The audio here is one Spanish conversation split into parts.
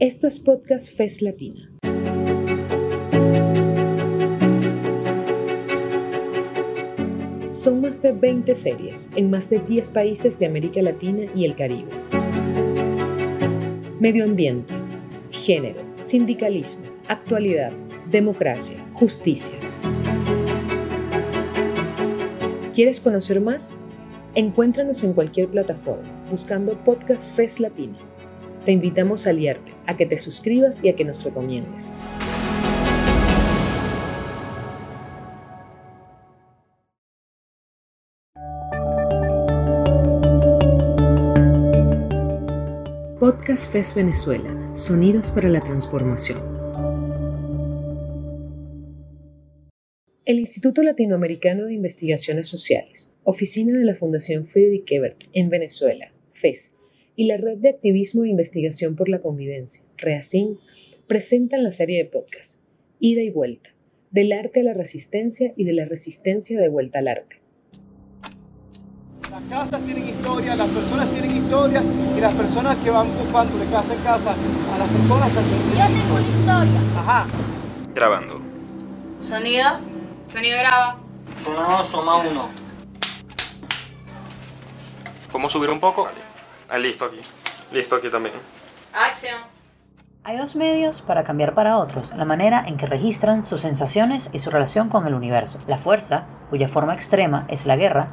Esto es Podcast FES Latina. Son más de 20 series en más de 10 países de América Latina y el Caribe. Medio ambiente, género, sindicalismo, actualidad, democracia, justicia. ¿Quieres conocer más? Encuéntranos en cualquier plataforma buscando Podcast FES Latina te invitamos a aliarte, a que te suscribas y a que nos recomiendes. Podcast FES Venezuela, Sonidos para la Transformación. El Instituto Latinoamericano de Investigaciones Sociales, oficina de la Fundación Friedrich Ebert en Venezuela, FES, y la Red de Activismo e Investigación por la Convivencia, REACIN, presentan la serie de podcast Ida y Vuelta, del arte a la resistencia y de la resistencia de vuelta al arte. Las casas tienen historia, las personas tienen historia y las personas que van ocupando de casa en casa a las personas también. Yo tengo una historia. Ajá. Grabando. Sonido. Sonido graba. Sonado, toma uno. ¿Cómo subir un poco? Ah, listo aquí. Listo aquí también. Acción. Hay dos medios para cambiar para otros la manera en que registran sus sensaciones y su relación con el universo. La fuerza, cuya forma extrema es la guerra,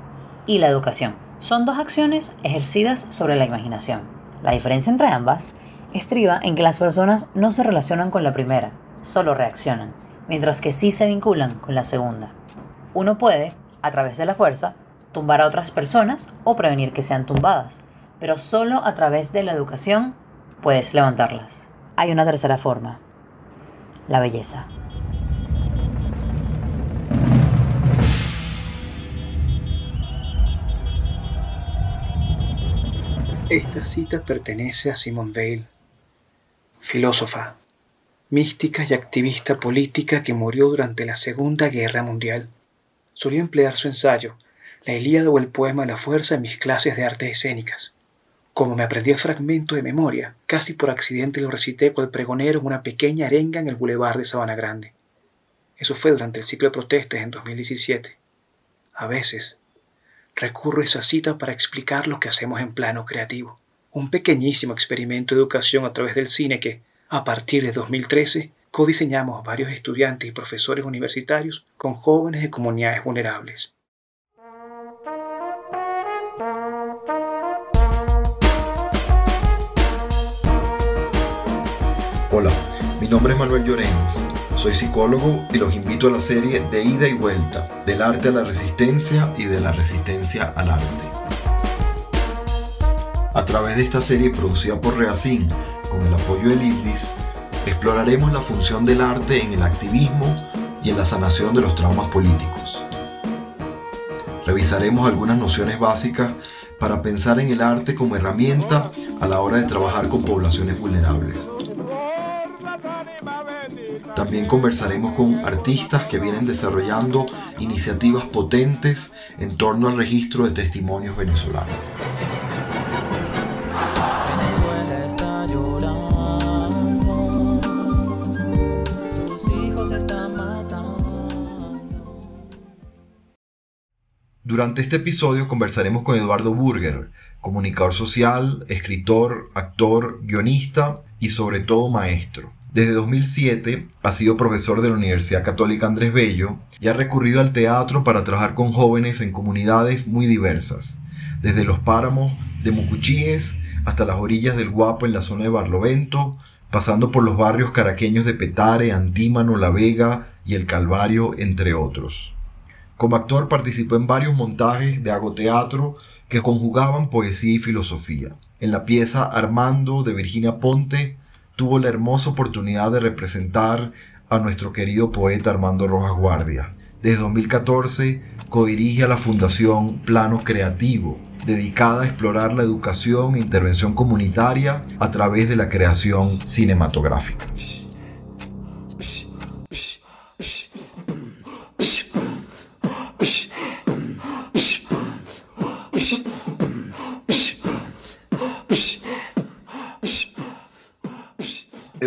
y la educación. Son dos acciones ejercidas sobre la imaginación. La diferencia entre ambas estriba en que las personas no se relacionan con la primera, solo reaccionan, mientras que sí se vinculan con la segunda. Uno puede, a través de la fuerza, tumbar a otras personas o prevenir que sean tumbadas, pero solo a través de la educación puedes levantarlas. Hay una tercera forma, la belleza. Esta cita pertenece a Simone Weil, filósofa, mística y activista política que murió durante la Segunda Guerra Mundial. Solía emplear su ensayo, la Ilíada o el poema La Fuerza en mis clases de artes escénicas. Como me aprendí el fragmento de memoria, casi por accidente lo recité con el pregonero en una pequeña arenga en el bulevar de Sabana Grande. Eso fue durante el ciclo de protestas en 2017. A veces, recurro a esa cita para explicar lo que hacemos en plano creativo. Un pequeñísimo experimento de educación a través del cine que, a partir de 2013, codiseñamos varios estudiantes y profesores universitarios con jóvenes de comunidades vulnerables. Hola, mi nombre es Manuel Llorens, soy psicólogo y los invito a la serie de ida y vuelta, del arte a la resistencia y de la resistencia al arte. A través de esta serie producida por Reacin, con el apoyo del IDLIS, exploraremos la función del arte en el activismo y en la sanación de los traumas políticos. Revisaremos algunas nociones básicas para pensar en el arte como herramienta a la hora de trabajar con poblaciones vulnerables. También conversaremos con artistas que vienen desarrollando iniciativas potentes en torno al registro de testimonios venezolanos. Durante este episodio conversaremos con Eduardo Burger, comunicador social, escritor, actor, guionista y sobre todo maestro. Desde 2007 ha sido profesor de la Universidad Católica Andrés Bello y ha recurrido al teatro para trabajar con jóvenes en comunidades muy diversas, desde los páramos de Mucuchíes hasta las orillas del Guapo en la zona de Barlovento, pasando por los barrios caraqueños de Petare, Antímano, La Vega y El Calvario, entre otros. Como actor participó en varios montajes de agoteatro que conjugaban poesía y filosofía. En la pieza Armando de Virginia Ponte tuvo la hermosa oportunidad de representar a nuestro querido poeta Armando Rojas Guardia. Desde 2014 codirige a la Fundación Plano Creativo, dedicada a explorar la educación e intervención comunitaria a través de la creación cinematográfica.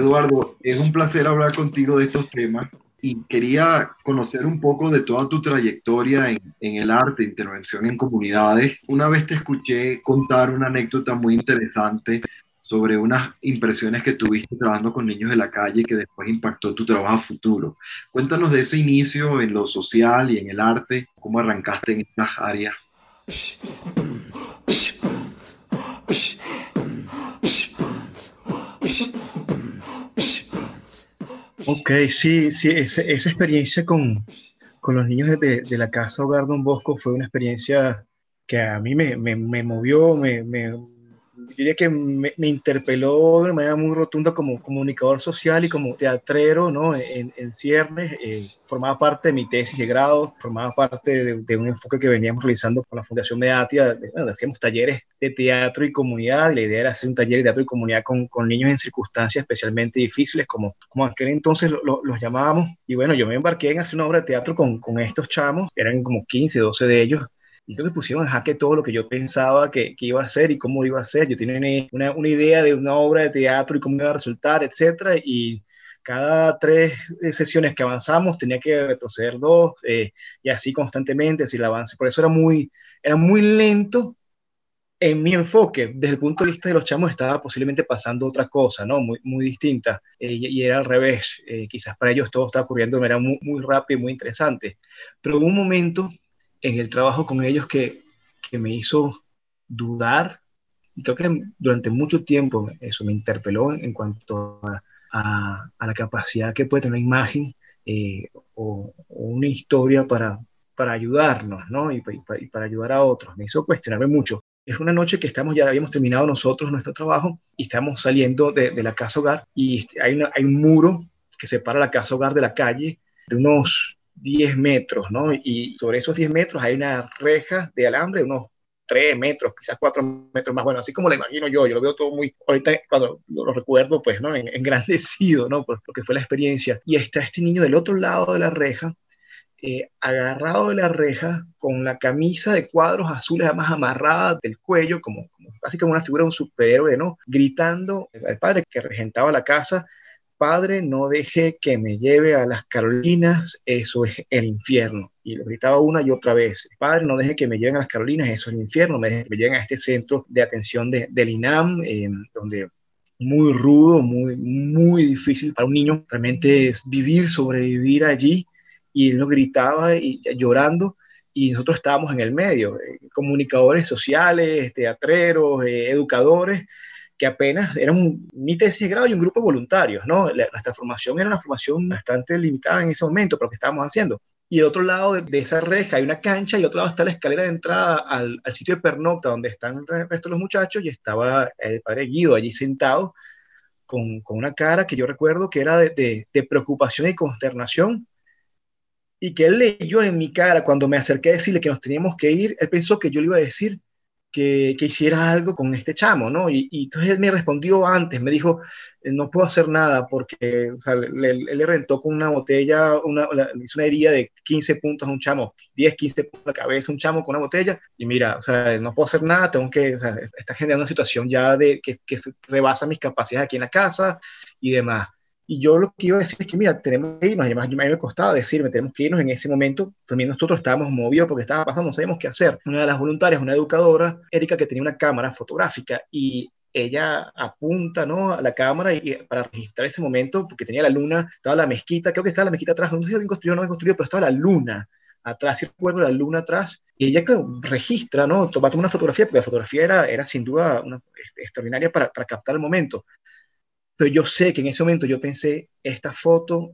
Eduardo, es un placer hablar contigo de estos temas y quería conocer un poco de toda tu trayectoria en, el arte, intervención en comunidades. Una vez te escuché contar una anécdota muy interesante sobre unas impresiones que tuviste trabajando con niños de la calle que después impactó tu trabajo futuro. Cuéntanos de ese inicio en lo social y en el arte, cómo arrancaste en estas áreas. Ok, sí, sí, esa, esa experiencia con, con, los niños de, de, la Casa Hogar Don Bosco fue una experiencia que a mí me, me, me movió, me, diría que me, interpeló de una manera muy rotunda como comunicador social y como teatrero, ¿no? En, en ciernes, eh, formaba parte de mi tesis de grado, formaba parte de, un enfoque que veníamos realizando con la Fundación Medatia, de, bueno, hacíamos talleres de teatro y comunidad, la idea era hacer un taller de teatro y comunidad con, con niños en circunstancias especialmente difíciles, como, como aquel entonces lo, lo, los llamábamos, y bueno, yo me embarqué en hacer una obra de teatro con, con estos chamos, eran como 15, 12 de ellos, y creo que pusieron en jaque todo lo que yo pensaba que, que, iba a hacer y cómo iba a ser. Yo tenía una, una, idea de una obra de teatro y cómo iba a resultar, etcétera, y cada tres sesiones que avanzamos tenía que retroceder dos, eh, y así constantemente, si el avance. Por eso era muy, era muy lento en mi enfoque. Desde el punto de vista de los chamos estaba posiblemente pasando otra cosa, ¿no? Muy, muy distinta, eh, y, y, era al revés. Eh, quizás para ellos todo estaba ocurriendo de manera muy, muy rápida y muy interesante. Pero hubo un momento en el trabajo con ellos que, que me hizo dudar y creo que durante mucho tiempo eso me interpeló en cuanto a, a, a la capacidad que puede tener una imagen eh, o, o, una historia para, para ayudarnos, ¿no? Y, y, y, para ayudar a otros. Me hizo cuestionarme mucho. Es una noche que estamos, ya habíamos terminado nosotros nuestro trabajo y estamos saliendo de, de la casa hogar y hay, una, hay un muro que separa la casa hogar de la calle de unos 10 metros, ¿no? Y sobre esos 10 metros hay una reja de alambre de unos 3 metros, quizás 4 metros más, bueno, así como lo imagino yo, yo lo veo todo muy, ahorita cuando lo recuerdo, pues, ¿no? En, engrandecido, ¿no? Porque fue la experiencia. Y está este niño del otro lado de la reja, eh, agarrado de la reja, con la camisa de cuadros azules además amarrada del cuello, como, como casi como una figura de un superhéroe, ¿no? Gritando al padre que regentaba la casa, Padre, no deje que me lleve a las Carolinas, eso es el infierno. Y lo gritaba una y otra vez. Padre, no deje que me lleven a las Carolinas, eso es el infierno. Me deje que me lleven a este centro de atención de, del INAM, eh, donde muy rudo, muy, muy difícil para un niño realmente es vivir, sobrevivir allí. Y él lo gritaba y llorando y nosotros estábamos en el medio, eh, comunicadores sociales, teatreros, eh, educadores, que apenas era un, mi tesis de grado y un grupo de voluntarios, ¿no? La, nuestra formación era una formación bastante limitada en ese momento, pero que estábamos haciendo. Y el otro lado de, de, esa reja hay una cancha y otro lado está la escalera de entrada al, al sitio de pernocta donde están el resto de los muchachos y estaba el padre Guido allí sentado con, con una cara que yo recuerdo que era de, de, de preocupación y consternación y que él leyó en mi cara cuando me acerqué a decirle que nos teníamos que ir, él pensó que yo le iba a decir que, que, hiciera algo con este chamo, ¿no? Y, y, entonces él me respondió antes, me dijo, no puedo hacer nada porque o sea, le, le rentó con una botella, una, hizo una herida de 15 puntos a un chamo, 10, 15 puntos a la cabeza, un chamo con una botella, y mira, o sea, no puedo hacer nada, tengo que, o sea, está generando una situación ya de que, que rebasa mis capacidades aquí en la casa y demás. Y yo lo que iba a decir es que, mira, tenemos que irnos. Además, mí me costaba decirme, tenemos que irnos en ese momento. También nosotros estábamos movidos porque estaba pasando, no sabíamos qué hacer. Una de las voluntarias, una educadora, Erika, que tenía una cámara fotográfica y ella apunta ¿no? a la cámara y, para registrar ese momento, porque tenía la luna, estaba la mezquita, creo que estaba la mezquita atrás, no sé si alguien construyó o no construyó, pero estaba la luna atrás, si recuerdo la luna atrás, y ella registra, ¿no? Toma, toma una fotografía, porque la fotografía era, era sin duda una, extraordinaria para, para captar el momento pero yo sé que en ese momento yo pensé, esta foto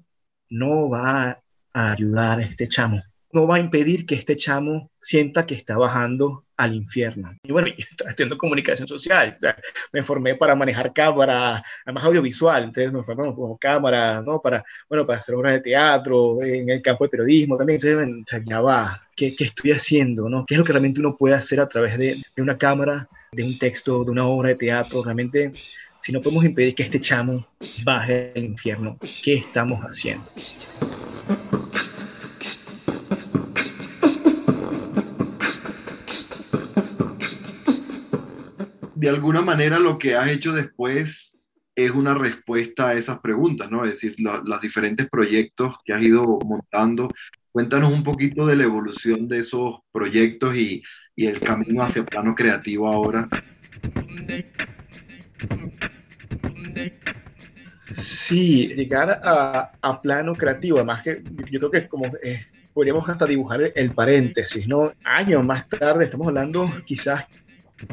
no va a ayudar a este chamo, no va a impedir que este chamo sienta que está bajando al infierno. Y bueno, yo estudiando comunicación social, o sea, me formé para manejar cámara, además audiovisual, entonces me formé como cámara, ¿no? Para, bueno, para hacer obras de teatro, en el campo de periodismo también, entonces, o sea, ya va, ¿qué, ¿qué, estoy haciendo, no? ¿Qué es lo que realmente uno puede hacer a través de, de una cámara, de un texto, de una obra de teatro? Realmente si no podemos impedir que este chamo baje al infierno, ¿qué estamos haciendo? De alguna manera lo que has hecho después es una respuesta a esas preguntas, ¿no? Es decir, la- los diferentes proyectos que has ido montando. Cuéntanos un poquito de la evolución de esos proyectos y, y el camino hacia plano creativo ahora. Sí, llegar a, a plano creativo, además que yo creo que es como, eh, podríamos hasta dibujar el, paréntesis, ¿no? Años más tarde, estamos hablando quizás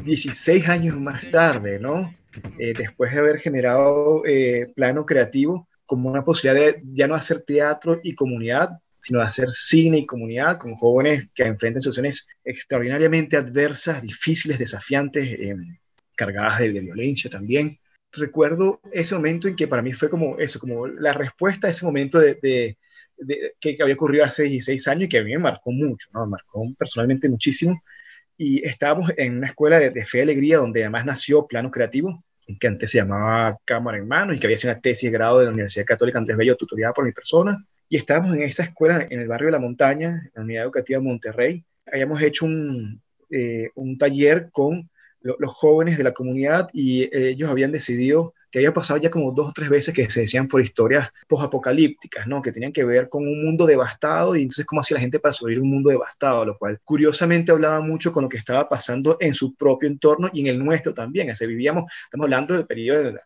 16 años más tarde, ¿no? Eh, después de haber generado eh, plano creativo como una posibilidad de ya no hacer teatro y comunidad, sino de hacer cine y comunidad con jóvenes que enfrentan situaciones extraordinariamente adversas, difíciles, desafiantes, eh, cargadas de, de violencia también recuerdo ese momento en que para mí fue como eso, como la respuesta a ese momento de, de, de, que, había ocurrido hace 16 años y que a mí me marcó mucho, ¿no? me marcó personalmente muchísimo. Y estábamos en una escuela de, fe y alegría donde además nació Plano Creativo, que antes se llamaba Cámara en Mano y que había sido una tesis de grado de la Universidad Católica Andrés Bello, tutoriada por mi persona. Y estábamos en esa escuela en el barrio de La Montaña, en la Unidad Educativa de Monterrey. Habíamos hecho un, eh, un taller con los jóvenes de la comunidad y eh, ellos habían decidido que había pasado ya como dos o tres veces que se decían por historias posapocalípticas, ¿no? Que tenían que ver con un mundo devastado y entonces cómo hacía la gente para sobrevivir un mundo devastado, lo cual curiosamente hablaba mucho con lo que estaba pasando en su propio entorno y en el nuestro también. O sea, vivíamos, estamos hablando del periodo de,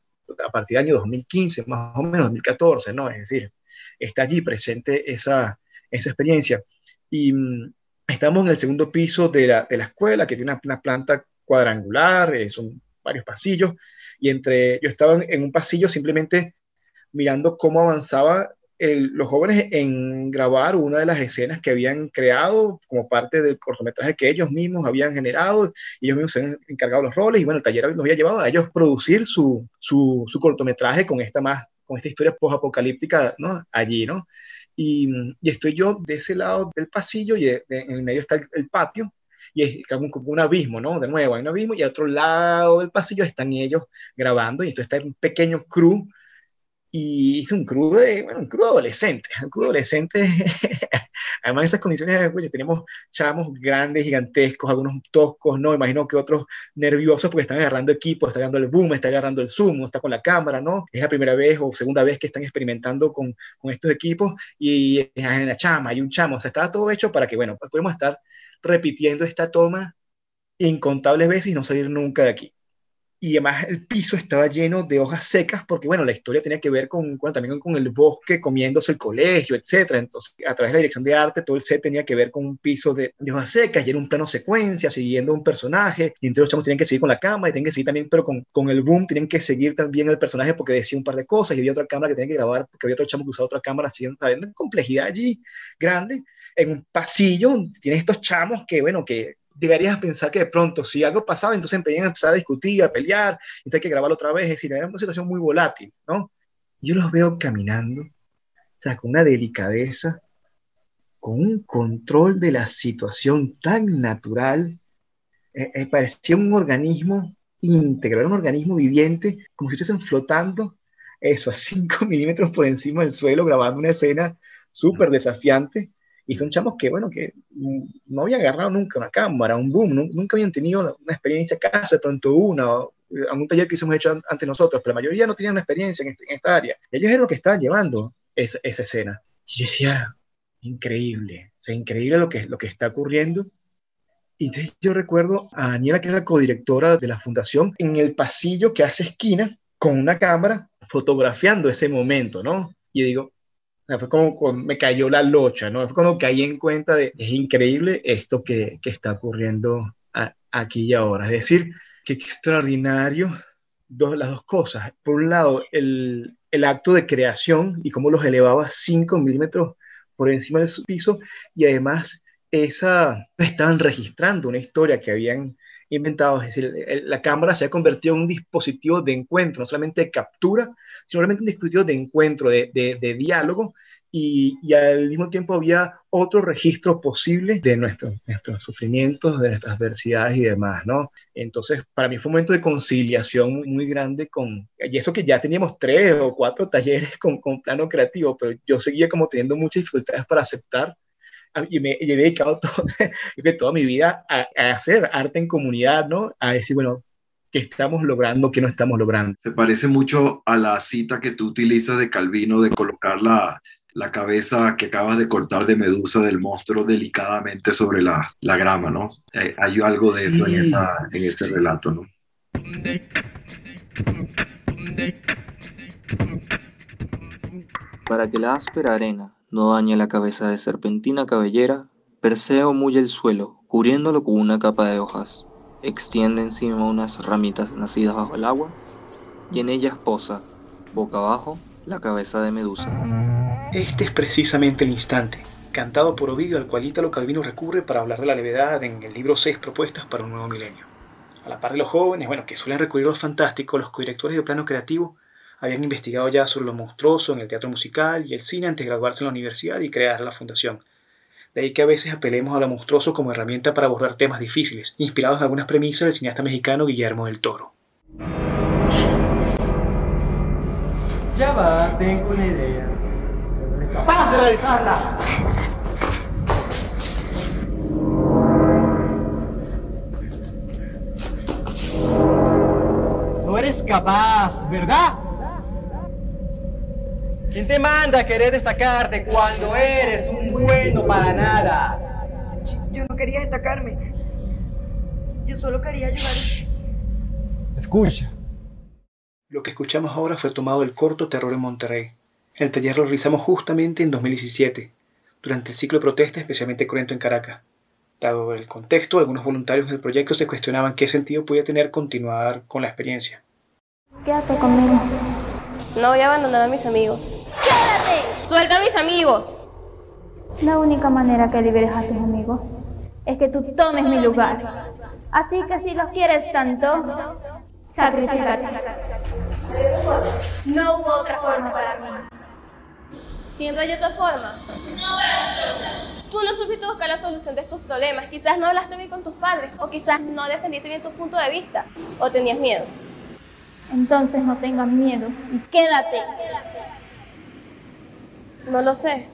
a partir del año 2015, más o menos 2014, ¿no? Es decir, está allí presente esa, esa experiencia. Y mmm, estamos en el segundo piso de la, de la escuela, que tiene una, una planta cuadrangular, eh, son varios pasillos, y entre, yo estaba en un pasillo simplemente mirando cómo avanzaban los jóvenes en grabar una de las escenas que habían creado como parte del cortometraje que ellos mismos habían generado, ellos mismos se han encargado los roles, y bueno, el taller los había llevado a ellos producir su, su, cortometraje con esta, más, con esta historia post-apocalíptica, ¿no? Allí, ¿no? Y, estoy yo de ese lado del pasillo, y en el medio está el patio, y es como un abismo, ¿no? De nuevo, hay un abismo y al otro lado del pasillo están ellos grabando y esto está un pequeño crew y es un crew de, bueno, un crew adolescente, un crew adolescente, además en esas condiciones, oye, tenemos chamos grandes, gigantescos, algunos toscos, no, imagino que otros nerviosos porque están agarrando equipo, está agarrando el boom, está agarrando el zoom, está con la cámara, ¿no? Es la primera vez o segunda vez que están experimentando con, con estos equipos y en la chama, hay un chamo, o sea, está todo hecho para que, bueno, podemos estar repitiendo esta toma incontables veces y no salir nunca de aquí. Y además el piso estaba lleno de hojas secas porque, bueno, la historia tenía que ver con, bueno, también con el bosque, comiéndose el colegio, etc. Entonces, a través de la dirección de arte, todo el set tenía que ver con un piso de, de hojas secas y era un plano secuencia, siguiendo un personaje. Y entonces los chamos tenían que seguir con la cámara y tenían que seguir también, pero con, con el boom, tenían que seguir también el personaje porque decía un par de cosas y había otra cámara que tenían que grabar porque había otro chamo que usaba otra cámara, haciendo una complejidad allí grande. En un pasillo, tienes estos chamos que, bueno, que llegarías a pensar que de pronto si algo pasaba, entonces empezarían a empezar a discutir, a pelear, y hay que grabarlo otra vez, es decir, era una situación muy volátil, ¿no? Yo los veo caminando, o sea, con una delicadeza, con un control de la situación tan natural, eh, eh, parecía un organismo íntegro, era un organismo viviente, como si estuviesen flotando, eso, a 5 milímetros por encima del suelo, grabando una escena súper desafiante, y son chamos que, bueno, que no habían agarrado nunca una cámara, un boom, nunca habían tenido una experiencia, acaso de pronto una, o algún taller que hicimos hecho ante nosotros, pero la mayoría no tenían una experiencia en, este, en esta área. Y ellos eran los que estaban llevando esa, esa escena. Y yo decía, increíble, o sea, increíble lo que, lo que está ocurriendo. Y entonces yo recuerdo a Daniela, que es la codirectora de la fundación, en el pasillo que hace esquina, con una cámara, fotografiando ese momento, ¿no? Y yo digo, fue como, me cayó la locha, ¿no? Fue cuando caí en cuenta de, es increíble esto que, que está ocurriendo aquí y ahora. Es decir, qué extraordinario las dos cosas. Por un lado, el, el acto de creación y cómo los elevaba 5 milímetros por encima del piso y además esa, estaban registrando una historia que habían inventado, es decir, la cámara se ha convertido en un dispositivo de encuentro, no solamente de captura, sino realmente un dispositivo de encuentro, de, de, de diálogo, y, y, al mismo tiempo había otro registro posible de nuestros, nuestros sufrimientos, de nuestras adversidades y demás, ¿no? Entonces, para mí fue un momento de conciliación muy, muy grande con, y eso que ya teníamos tres o cuatro talleres con, con plano creativo, pero yo seguía como teniendo muchas dificultades para aceptar y me, y he dedicado todo, toda mi vida a, a, hacer arte en comunidad, ¿no? A decir, bueno, qué estamos logrando, qué no estamos logrando. Se parece mucho a la cita que tú utilizas de Calvino de colocar la, la cabeza que acabas de cortar de Medusa del monstruo delicadamente sobre la, la grama, ¿no? Eh, hay algo de eso en, Sí, esa, en ese sí. relato, ¿no? Para que la áspera arena no dañe la cabeza de serpentina cabellera, Perseo mulle el suelo, cubriéndolo con una capa de hojas. Extiende encima unas ramitas nacidas bajo el agua y en ellas posa, boca abajo, la cabeza de Medusa. Este es precisamente el instante, cantado por Ovidio al cual Ítalo Calvino recurre para hablar de la levedad en el libro Seis Propuestas para un Nuevo Milenio. A la par de los jóvenes, bueno, que suelen recurrir a los fantásticos, los codirectores de plano creativo habían investigado ya sobre lo monstruoso en el teatro musical y el cine antes de graduarse en la universidad y crear la fundación. De ahí que a veces apelemos a lo monstruoso como herramienta para abordar temas difíciles, inspirados en algunas premisas del cineasta mexicano Guillermo del Toro. Ya va, tengo una idea. ¡Capaz de realizarla! No eres capaz, ¿verdad? ¿Quién te manda a querer destacarte cuando eres un bueno para nada? Yo no quería destacarme. Yo solo quería ayudar. Escucha. Lo que escuchamos ahora fue tomado del corto Terror en Monterrey. El taller lo realizamos justamente en 2017, durante el ciclo de protesta especialmente cruento en Caracas. Dado el contexto, algunos voluntarios del proyecto se cuestionaban qué sentido podía tener continuar con la experiencia. Quédate conmigo. No voy a abandonar a mis amigos. ¡Quédate! ¡Suelta a mis amigos! La única manera que liberes a tus amigos es que tú tomes mi lugar. Así que si los quieres tanto, sacrificate. No hubo otra forma para mí. Siempre hay otra forma. Tú no supiste buscar la solución de estos problemas. Quizás no hablaste bien con tus padres, o quizás no defendiste bien tu punto de vista, o tenías miedo. Entonces no tengas miedo y quédate. No lo sé.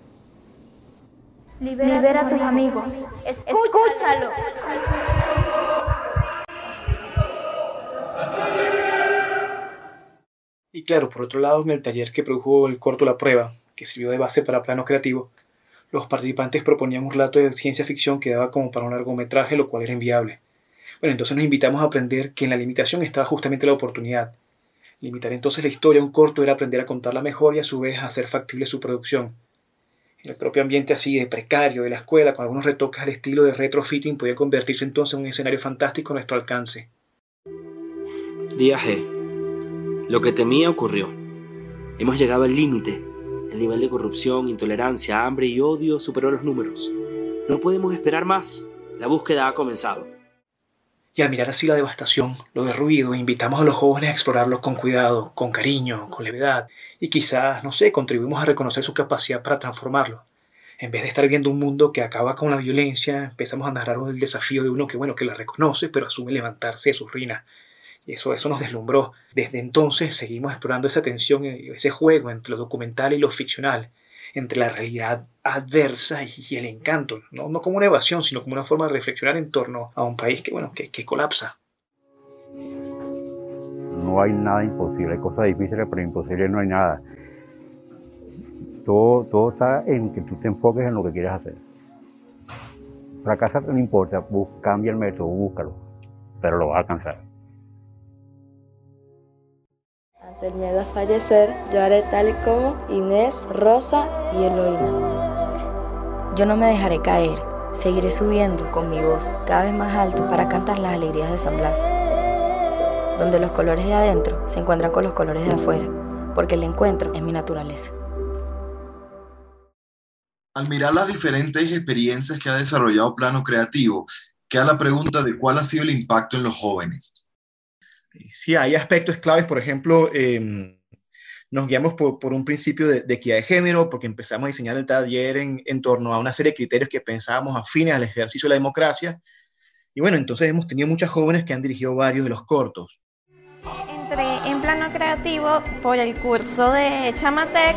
Libera, a tus amigos. Escúchalo. Y claro, por otro lado, en el taller que produjo el corto La Prueba, que sirvió de base para plano creativo, los participantes proponían un relato de ciencia ficción que daba como para un largometraje, lo cual era inviable. Bueno, entonces nos invitamos a aprender que en la limitación estaba justamente la oportunidad. Limitar entonces la historia a un corto era aprender a contarla mejor y a su vez hacer factible su producción. El propio ambiente así de precario de la escuela, con algunos retoques al estilo de retrofitting, podía convertirse entonces en un escenario fantástico a nuestro alcance. Día G. Lo que temía ocurrió. Hemos llegado al límite. El nivel de corrupción, intolerancia, hambre y odio superó los números. No podemos esperar más. La búsqueda ha comenzado. Y al mirar así la devastación, lo derruido, invitamos a los jóvenes a explorarlo con cuidado, con cariño, con levedad, y quizás, no sé, contribuimos a reconocer su capacidad para transformarlo. En vez de estar viendo un mundo que acaba con la violencia, empezamos a narrar el desafío de uno que, bueno, que la reconoce, pero asume levantarse de sus ruinas. Y eso, eso nos deslumbró. Desde entonces seguimos explorando esa tensión, ese juego entre lo documental y lo ficcional, entre la realidad adversa y el encanto, no, no como una evasión, sino como una forma de reflexionar en torno a un país que, bueno, que, que colapsa. No hay nada imposible, hay cosas difíciles, pero imposible no hay nada. Todo, todo está en que tú te enfoques en lo que quieres hacer. Fracasa no importa, cambia el método, búscalo, pero lo vas a alcanzar. Ante el miedo a fallecer, yo haré tal y como Inés, Rosa y Eloína. Yo no me dejaré caer, seguiré subiendo con mi voz cada vez más alto para cantar las alegrías de San Blas, donde los colores de adentro se encuentran con los colores de afuera, porque el encuentro es mi naturaleza. Al mirar las diferentes experiencias que ha desarrollado Plano Creativo, queda la pregunta de cuál ha sido el impacto en los jóvenes. Sí, hay aspectos claves, por ejemplo, eh, nos guiamos por, por un principio de, de, equidad de género, porque empezamos a diseñar el taller en, en, torno a una serie de criterios que pensábamos afines al ejercicio de la democracia. Y bueno, entonces hemos tenido muchas jóvenes que han dirigido varios de los cortos. Entré en plano creativo por el curso de Chamatec.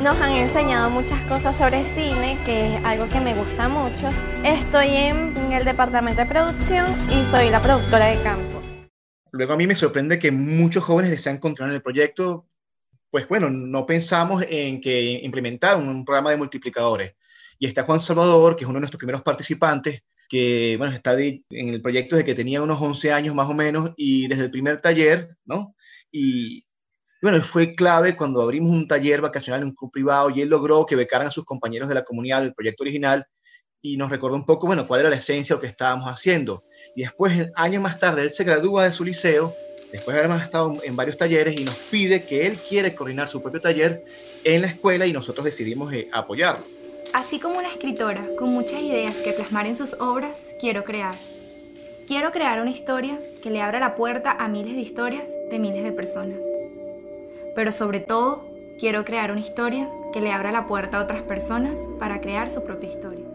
Nos han enseñado muchas cosas sobre cine, que es algo que me gusta mucho. Estoy en, en el departamento de producción y soy la productora de campo. Luego a mí me sorprende que muchos jóvenes desean continuar en el proyecto, pues bueno, no pensamos en que implementar un programa de multiplicadores. Y está Juan Salvador, que es uno de nuestros primeros participantes, que bueno, está en el proyecto desde que tenía unos 11 años más o menos y desde el primer taller, ¿no? Y bueno, fue clave cuando abrimos un taller vacacional en un club privado y él logró que becaran a sus compañeros de la comunidad del proyecto original y nos recordó un poco, bueno, cuál era la esencia de lo que estábamos haciendo. Y después, años más tarde, él se gradúa de su liceo, después de haber estado en varios talleres y nos pide que él quiere coordinar su propio taller en la escuela y nosotros decidimos eh, apoyarlo. Así como una escritora con muchas ideas que plasmar en sus obras, quiero crear. Quiero crear una historia que le abra la puerta a miles de historias de miles de personas. Pero sobre todo, quiero crear una historia que le abra la puerta a otras personas para crear su propia historia.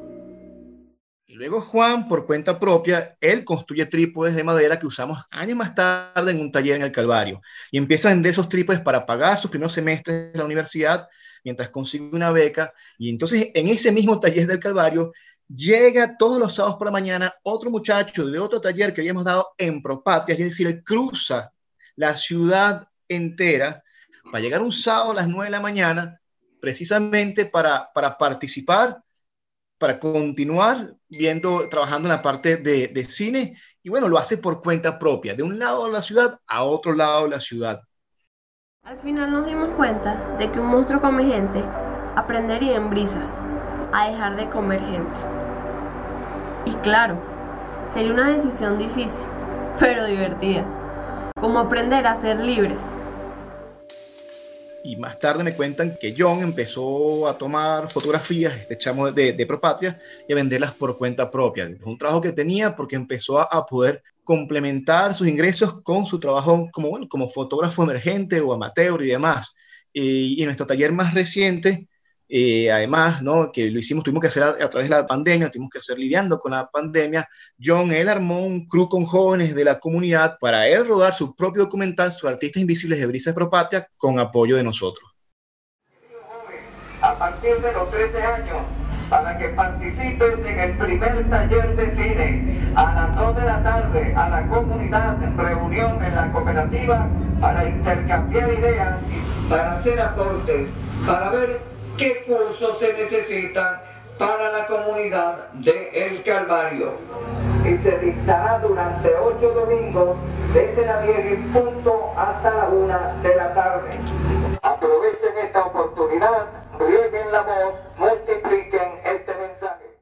Luego Juan, por cuenta propia, él construye trípodes de madera que usamos años más tarde en un taller en el Calvario y empieza a vender esos trípodes para pagar sus primeros semestres de la universidad mientras consigue una beca. Y entonces en ese mismo taller del Calvario llega todos los sábados por la mañana otro muchacho de otro taller que habíamos dado en Propatria, es decir, él cruza la ciudad entera para llegar un sábado a las 9 de la mañana precisamente para, para participar para continuar viendo, trabajando en la parte de, cine y bueno, lo hace por cuenta propia, de un lado de la ciudad a otro lado de la ciudad. Al final nos dimos cuenta de que un monstruo come gente aprendería en brisas a dejar de comer gente. Y claro, sería una decisión difícil, pero divertida, como aprender a ser libres y más tarde me cuentan que John empezó a tomar fotografías, este chamo de, de Propatria, y a venderlas por cuenta propia. Es un trabajo que tenía porque empezó a, poder complementar sus ingresos con su trabajo como, bueno, como fotógrafo emergente o amateur y demás. y en nuestro taller más reciente, eh, además, ¿no? que lo hicimos, tuvimos que hacer a, través de la pandemia, tuvimos que hacer lidiando con la pandemia. John, él armó un crew con jóvenes de la comunidad para él rodar su propio documental, sus artistas invisibles de Brisa Propatria, con apoyo de nosotros. A partir de los 13 años, para que participes en el primer taller de cine a las 2 de la tarde a la comunidad, reunión en la cooperativa para intercambiar ideas, para hacer aportes, para ver qué cursos se necesitan para la comunidad de El Calvario. Y se dictará durante ocho domingos desde la 10 punto hasta la una de la tarde. Aprovechen esta oportunidad, rieguen la voz, multipliquen este mensaje.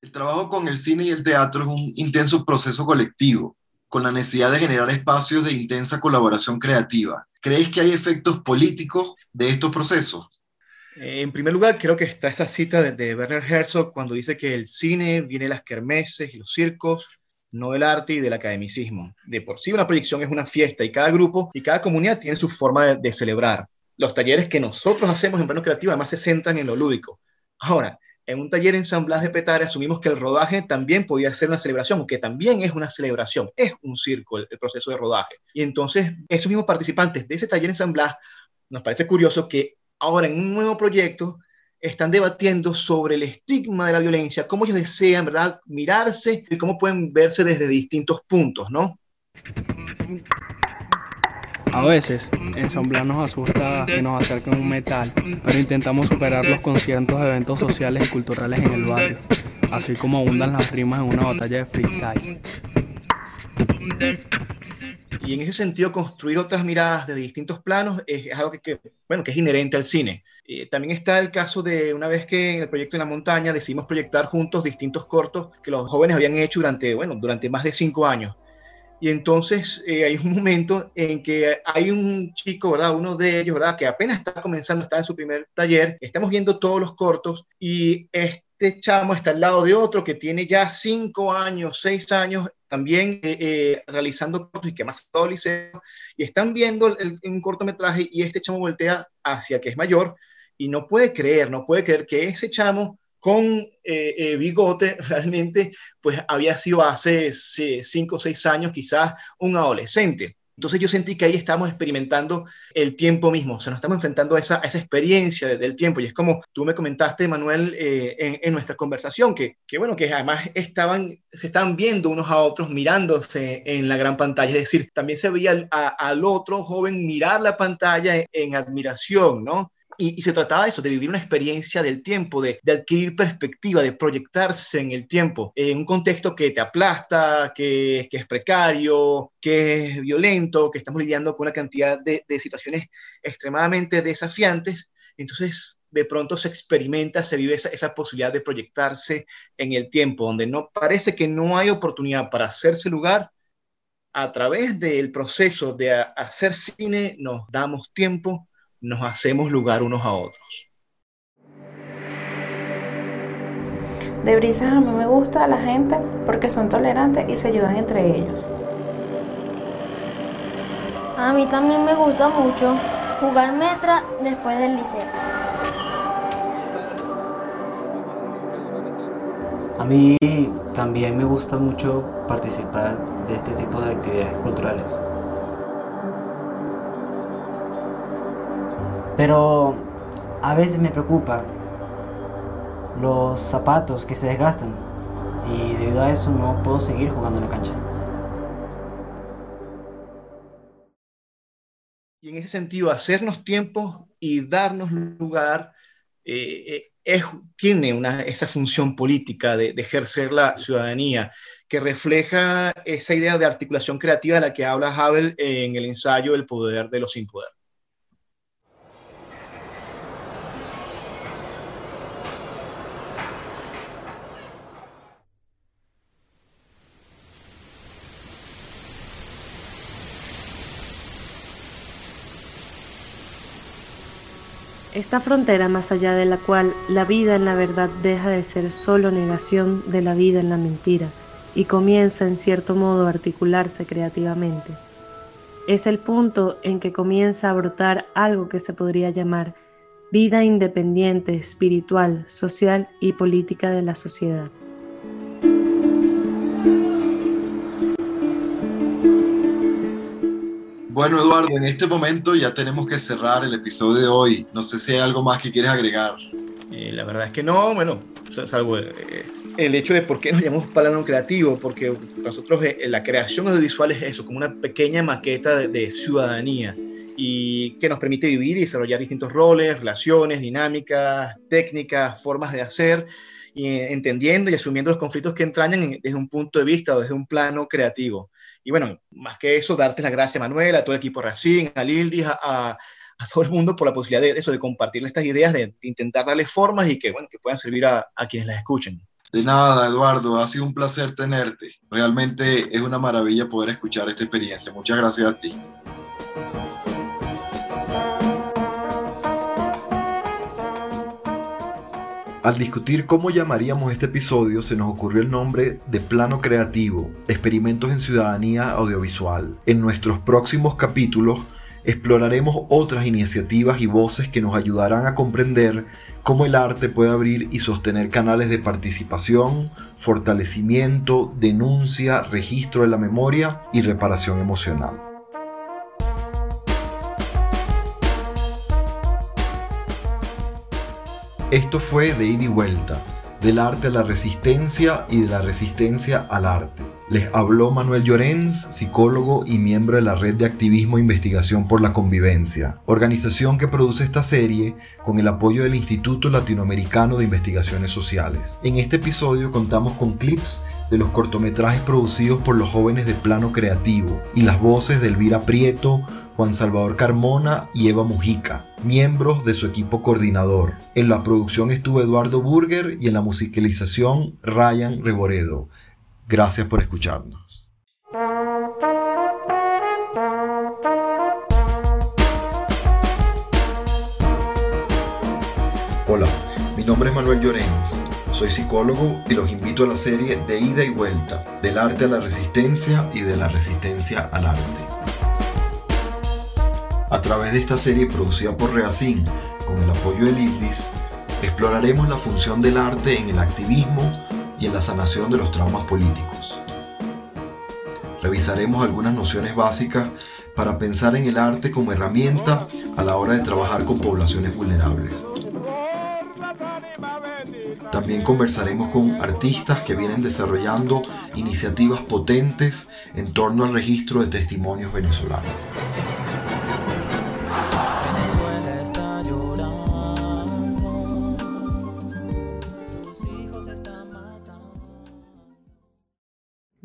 El trabajo con el cine y el teatro es un intenso proceso colectivo, con la necesidad de generar espacios de intensa colaboración creativa. ¿Crees que hay efectos políticos de estos procesos? Eh, en primer lugar, creo que está esa cita de, Werner Herzog cuando dice que el cine viene de las kermeses y los circos, no del arte y del academicismo. De por sí una proyección es una fiesta y cada grupo y cada comunidad tiene su forma de, celebrar. Los talleres que nosotros hacemos en plano creativo además se centran en lo lúdico. Ahora, en un taller en San Blas de Petare asumimos que el rodaje también podía ser una celebración, que también es una celebración, es un circo el, el, proceso de rodaje. Y entonces esos mismos participantes de ese taller en San Blas, nos parece curioso que ahora en un nuevo proyecto están debatiendo sobre el estigma de la violencia, cómo ellos desean, ¿verdad?, mirarse y cómo pueden verse desde distintos puntos, ¿no? A veces, ensamblar nos asusta y nos acerca un metal, pero intentamos superarlos con ciertos eventos sociales y culturales en el barrio, así como abundan las rimas en una batalla de freestyle. Y en ese sentido, construir otras miradas de distintos planos es, algo que, bueno, que es inherente al cine. Eh, también está el caso de una vez que en el proyecto en la montaña decidimos proyectar juntos distintos cortos que los jóvenes habían hecho durante, bueno, durante más de cinco años. Y entonces eh, hay un momento en que hay un chico, ¿verdad? Uno de ellos, ¿verdad? Que apenas está comenzando, está en su primer taller. Estamos viendo todos los cortos y este chamo está al lado de otro que tiene ya cinco años, seis años también eh, eh, realizando cortos y que más todo liceo, y están viendo un cortometraje y este chamo voltea hacia que es mayor y no puede creer, no puede creer que ese chamo con eh, bigote realmente pues había sido hace cinco o seis años quizás un adolescente. Entonces yo sentí que ahí estamos experimentando el tiempo mismo, o sea, nos estamos enfrentando a esa, experiencia del tiempo. Y es como tú me comentaste, Manuel, eh, en, nuestra conversación, que, que, bueno, que además estaban, se estaban viendo unos a otros mirándose en la gran pantalla. Es decir, también se veía al, otro joven mirar la pantalla en admiración, ¿no? Y, se trataba de eso, de vivir una experiencia del tiempo, de, adquirir perspectiva, de proyectarse en el tiempo, en un contexto que te aplasta, que, es precario, que es violento, que estamos lidiando con una cantidad de, de situaciones extremadamente desafiantes. Entonces, de pronto se experimenta, se vive esa, esa, posibilidad de proyectarse en el tiempo, donde no parece que no hay oportunidad para hacerse lugar. A través del proceso de hacer cine nos damos tiempo nos hacemos lugar unos a otros. De brisas a mí me gusta la gente porque son tolerantes y se ayudan entre ellos. A mí también me gusta mucho jugar metra después del liceo. A mí también me gusta mucho participar de este tipo de actividades culturales. Pero a veces me preocupa los zapatos que se desgastan y debido a eso no puedo seguir jugando en la cancha. Y en ese sentido, hacernos tiempo y darnos lugar eh, es, tiene esa función política de, de, ejercer la ciudadanía, que refleja esa idea de articulación creativa de la que habla Havel en el ensayo El poder de los sin poder. Esta frontera más allá de la cual la vida en la verdad deja de ser solo negación de la vida en la mentira y comienza en cierto modo a articularse creativamente. Es el punto en que comienza a brotar algo que se podría llamar vida independiente, espiritual, social y política de la sociedad. Bueno, Eduardo, en este momento ya tenemos que cerrar el episodio de hoy. No sé si hay algo más que quieres agregar. Eh, la verdad es que no, bueno, salvo eh, el hecho de por qué nos llamamos plano creativo, porque nosotros eh, la creación audiovisual es eso, como una pequeña maqueta de, de ciudadanía y que nos permite vivir y desarrollar distintos roles, relaciones, dinámicas, técnicas, formas de hacer y entendiendo y asumiendo los conflictos que entrañan desde un punto de vista o desde un plano creativo. Y bueno, más que eso, darte las gracias, Manuel, a todo el equipo Racing, a Lildis, a, a, a, todo el mundo por la posibilidad de eso, de compartir estas ideas, de, de intentar darle formas y que, bueno, que puedan servir a, a quienes las escuchen. De nada, Eduardo, ha sido un placer tenerte. Realmente es una maravilla poder escuchar esta experiencia. Muchas gracias a ti. Al discutir cómo llamaríamos este episodio, se nos ocurrió el nombre de Plano Creativo, Experimentos en Ciudadanía Audiovisual. En nuestros próximos capítulos exploraremos otras iniciativas y voces que nos ayudarán a comprender cómo el arte puede abrir y sostener canales de participación, fortalecimiento, denuncia, registro de la memoria y reparación emocional. Esto fue de ida y vuelta, del arte a la resistencia y de la resistencia al arte. Les habló Manuel Llorens, psicólogo y miembro de la Red de Activismo e Investigación por la Convivencia, organización que produce esta serie con el apoyo del Instituto Latinoamericano de Investigaciones Sociales. En este episodio contamos con clips de los cortometrajes producidos por los jóvenes de Plano Creativo y las voces de Elvira Prieto, Juan Salvador Carmona y Eva Mujica, miembros de su equipo coordinador. En la producción estuvo Eduardo Burger y en la musicalización Ryan Reboredo. Gracias por escucharnos. Hola, mi nombre es Manuel Llorens. Soy psicólogo y los invito a la serie de ida y vuelta, del arte a la resistencia y de la resistencia al arte. A través de esta serie producida por Reacin, con el apoyo del IDIS, exploraremos la función del arte en el activismo y en la sanación de los traumas políticos. Revisaremos algunas nociones básicas para pensar en el arte como herramienta a la hora de trabajar con poblaciones vulnerables. También conversaremos con artistas que vienen desarrollando iniciativas potentes en torno al registro de testimonios venezolanos.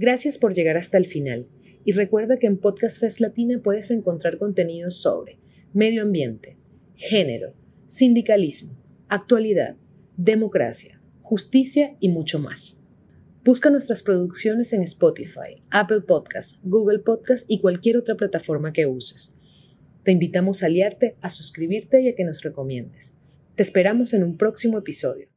Gracias por llegar hasta el final y recuerda que en Podcast Fest Latina puedes encontrar contenidos sobre medio ambiente, género, sindicalismo, actualidad, democracia, justicia y mucho más. Busca nuestras producciones en Spotify, Apple Podcasts, Google Podcasts y cualquier otra plataforma que uses. Te invitamos a aliarte, a suscribirte y a que nos recomiendes. Te esperamos en un próximo episodio.